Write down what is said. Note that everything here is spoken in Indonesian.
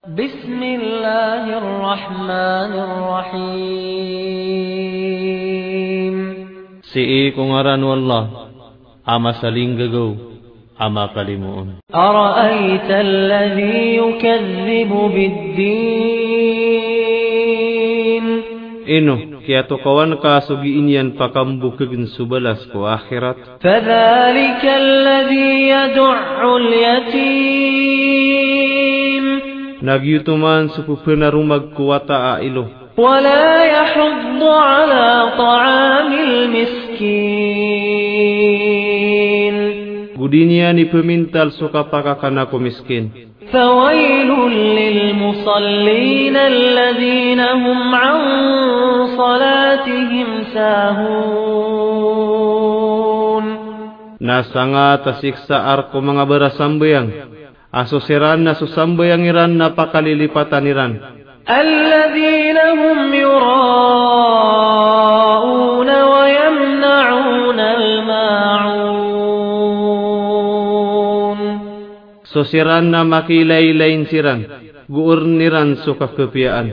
بسم الله الرحمن الرحيم. سيئي كنغران والله أما سلين قو أما قلمون أرأيت الذي يكذب بالدين؟ إنه kiyatukawan ka sugiin yan pakambukigin subalas ko akhirat. فذلك الذي يدع اليتيم. Nagyutuman supupunarumag kuwata a ilo. ولا يحض على طعام المسكين Gudinya ni pemintal suka pakakana ko miskin. فويل للمصلين الذين هم عن صلاتهم ساهون Nasanga tasiksa arko mga barasambayang. Asusiran na susambayang iran na pakalilipatan iran. الذين هم يراءون ويمنعون الماعون Susiran na makilay-lain siran. Guur niran suka kepiaan.